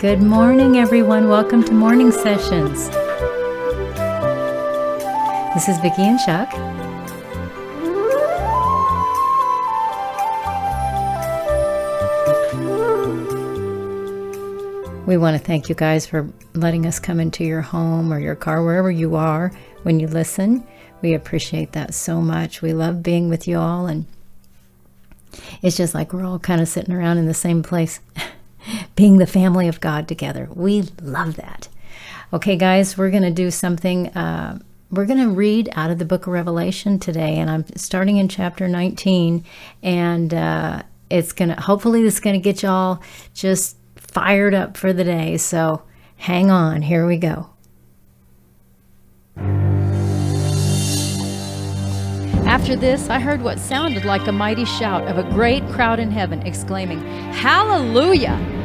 Good morning, everyone. Welcome to Morning Sessions. This is Vicki and Chuck. We want to thank you guys for letting us come into your home or your car, wherever you are, when you listen. We appreciate that so much. We love being with you all, and it's just like we're all kind of sitting around in the same place, being the family of God together. We love that. Okay, guys, we're going to do something. Uh, we're going to read out of the book of Revelation today, and I'm starting in chapter 19, and uh, it's going to hopefully this is going to get y'all just fired up for the day. So hang on, here we go. After this, I heard what sounded like a mighty shout of a great crowd in heaven, exclaiming, Hallelujah!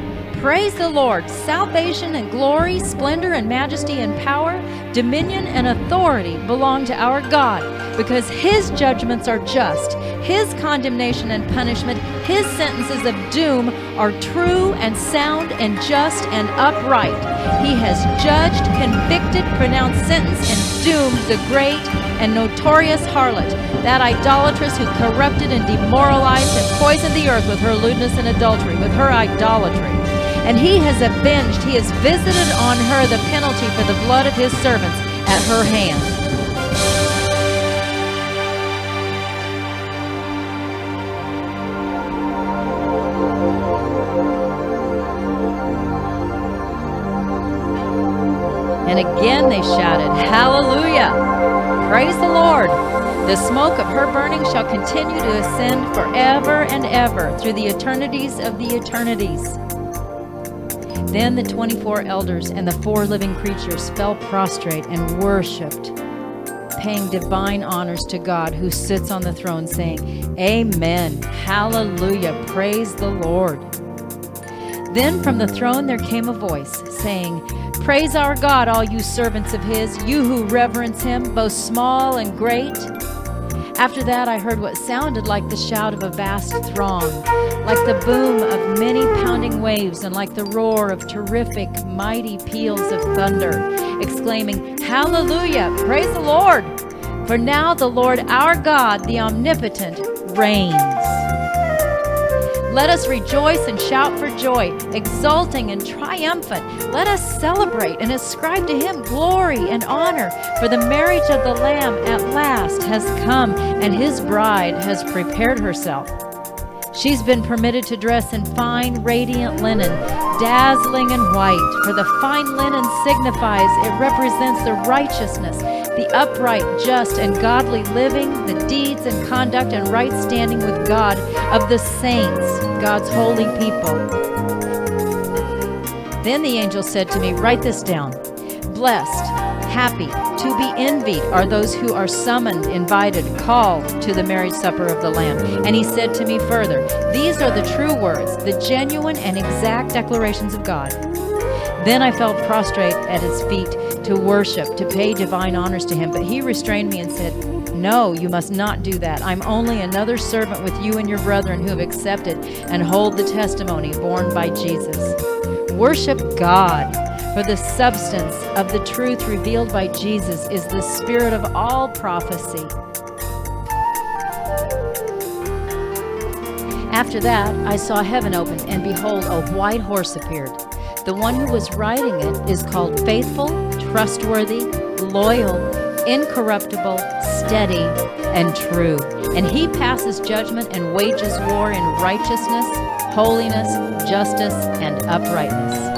Praise the Lord! Salvation and glory, splendor and majesty and power, dominion and authority belong to our God, because His judgments are just, His condemnation and punishment, His sentences of doom are true and sound and just and upright. He has judged, convicted, pronounced sentence, and doomed the great and notorious harlot, that idolatress who corrupted and demoralized and poisoned the earth with her lewdness and adultery, with her idolatry. And he has avenged, he has visited on her the penalty for the blood of his servants at her hand. And again they shouted, Hallelujah! Praise the Lord! The smoke of her burning shall continue to ascend forever and ever through the eternities of the eternities. Then the 24 elders and the four living creatures fell prostrate and worshiped, paying divine honors to God who sits on the throne, saying, Amen, Hallelujah, praise the Lord. Then from the throne there came a voice, saying, Praise our God, all you servants of his, you who reverence him, both small and great. After that, I heard what sounded like the shout of a vast throng, like the boom of many pounding waves, and like the roar of terrific, mighty peals of thunder, exclaiming, Hallelujah! Praise the Lord! For now the Lord our God, the omnipotent, reigns. Let us rejoice and shout for joy, exulting and triumphant. Let us celebrate and ascribe to him glory and honor, for the marriage of the Lamb at last has come, and his bride has prepared herself. She's been permitted to dress in fine, radiant linen, dazzling and white, for the fine linen signifies it represents the righteousness, the upright, just, and godly living, the deeds and conduct and right standing with God of the saints, God's holy people. Then the angel said to me, Write this down. Blessed, happy, to be envied are those who are summoned, invited, called to the marriage supper of the Lamb. And he said to me further, These are the true words, the genuine and exact declarations of God. Then I fell prostrate at his feet to worship, to pay divine honors to him. But he restrained me and said, No, you must not do that. I'm only another servant with you and your brethren who have accepted and hold the testimony borne by Jesus. Worship God, for the substance of the truth revealed by Jesus is the spirit of all prophecy. After that, I saw heaven open, and behold, a white horse appeared. The one who was writing it is called Faithful, Trustworthy, Loyal, Incorruptible, Steady, and True. And he passes judgment and wages war in righteousness, holiness, justice, and uprightness.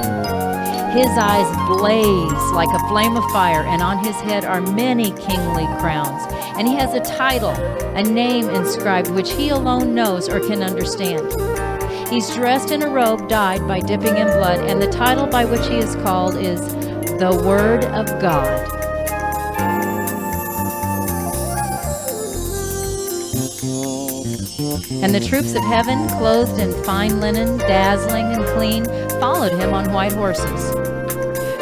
His eyes blaze like a flame of fire, and on his head are many kingly crowns. And he has a title, a name inscribed, which he alone knows or can understand. He's dressed in a robe dyed by dipping in blood, and the title by which he is called is the Word of God. And the troops of heaven, clothed in fine linen, dazzling and clean, followed him on white horses.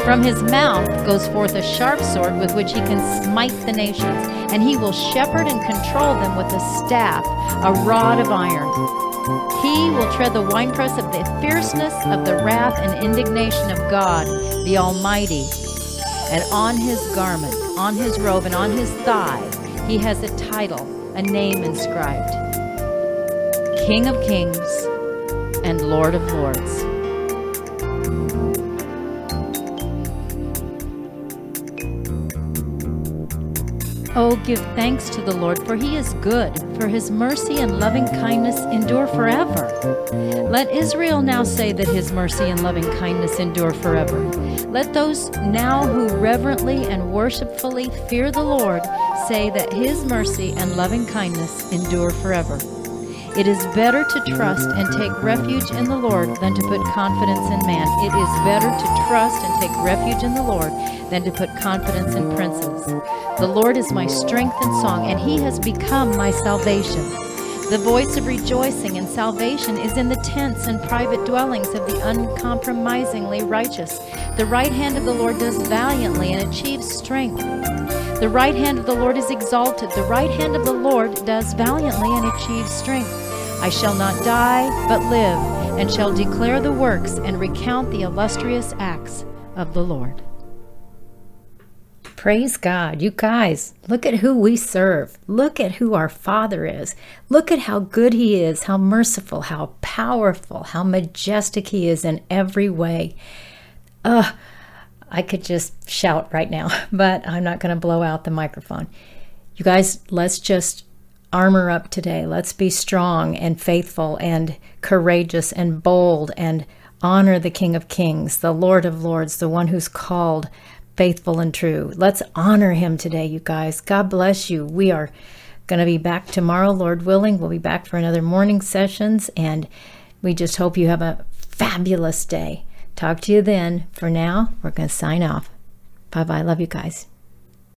From his mouth goes forth a sharp sword with which he can smite the nations, and he will shepherd and control them with a staff, a rod of iron. He will tread the winepress of the fierceness of the wrath and indignation of God, the Almighty. And on his garment, on his robe, and on his thigh, he has a title, a name inscribed King of Kings and Lord of Lords. Oh, give thanks to the Lord, for he is good, for his mercy and loving kindness endure forever. Let Israel now say that his mercy and loving kindness endure forever. Let those now who reverently and worshipfully fear the Lord say that his mercy and loving kindness endure forever. It is better to trust and take refuge in the Lord than to put confidence in man. It is better to trust and take refuge in the Lord than to put confidence in princes. The Lord is my strength and song, and he has become my salvation. The voice of rejoicing and salvation is in the tents and private dwellings of the uncompromisingly righteous. The right hand of the Lord does valiantly and achieves strength. The right hand of the Lord is exalted. The right hand of the Lord does valiantly and achieves strength. I shall not die, but live, and shall declare the works and recount the illustrious acts of the Lord. Praise God. You guys, look at who we serve. Look at who our Father is. Look at how good He is, how merciful, how powerful, how majestic He is in every way. Ugh, I could just shout right now, but I'm not going to blow out the microphone. You guys, let's just armor up today. Let's be strong and faithful and courageous and bold and honor the King of Kings, the Lord of Lords, the one who's called faithful and true. Let's honor him today, you guys. God bless you. We are going to be back tomorrow, Lord willing. We'll be back for another morning sessions, and we just hope you have a fabulous day. Talk to you then. For now, we're going to sign off. Bye bye. Love you guys.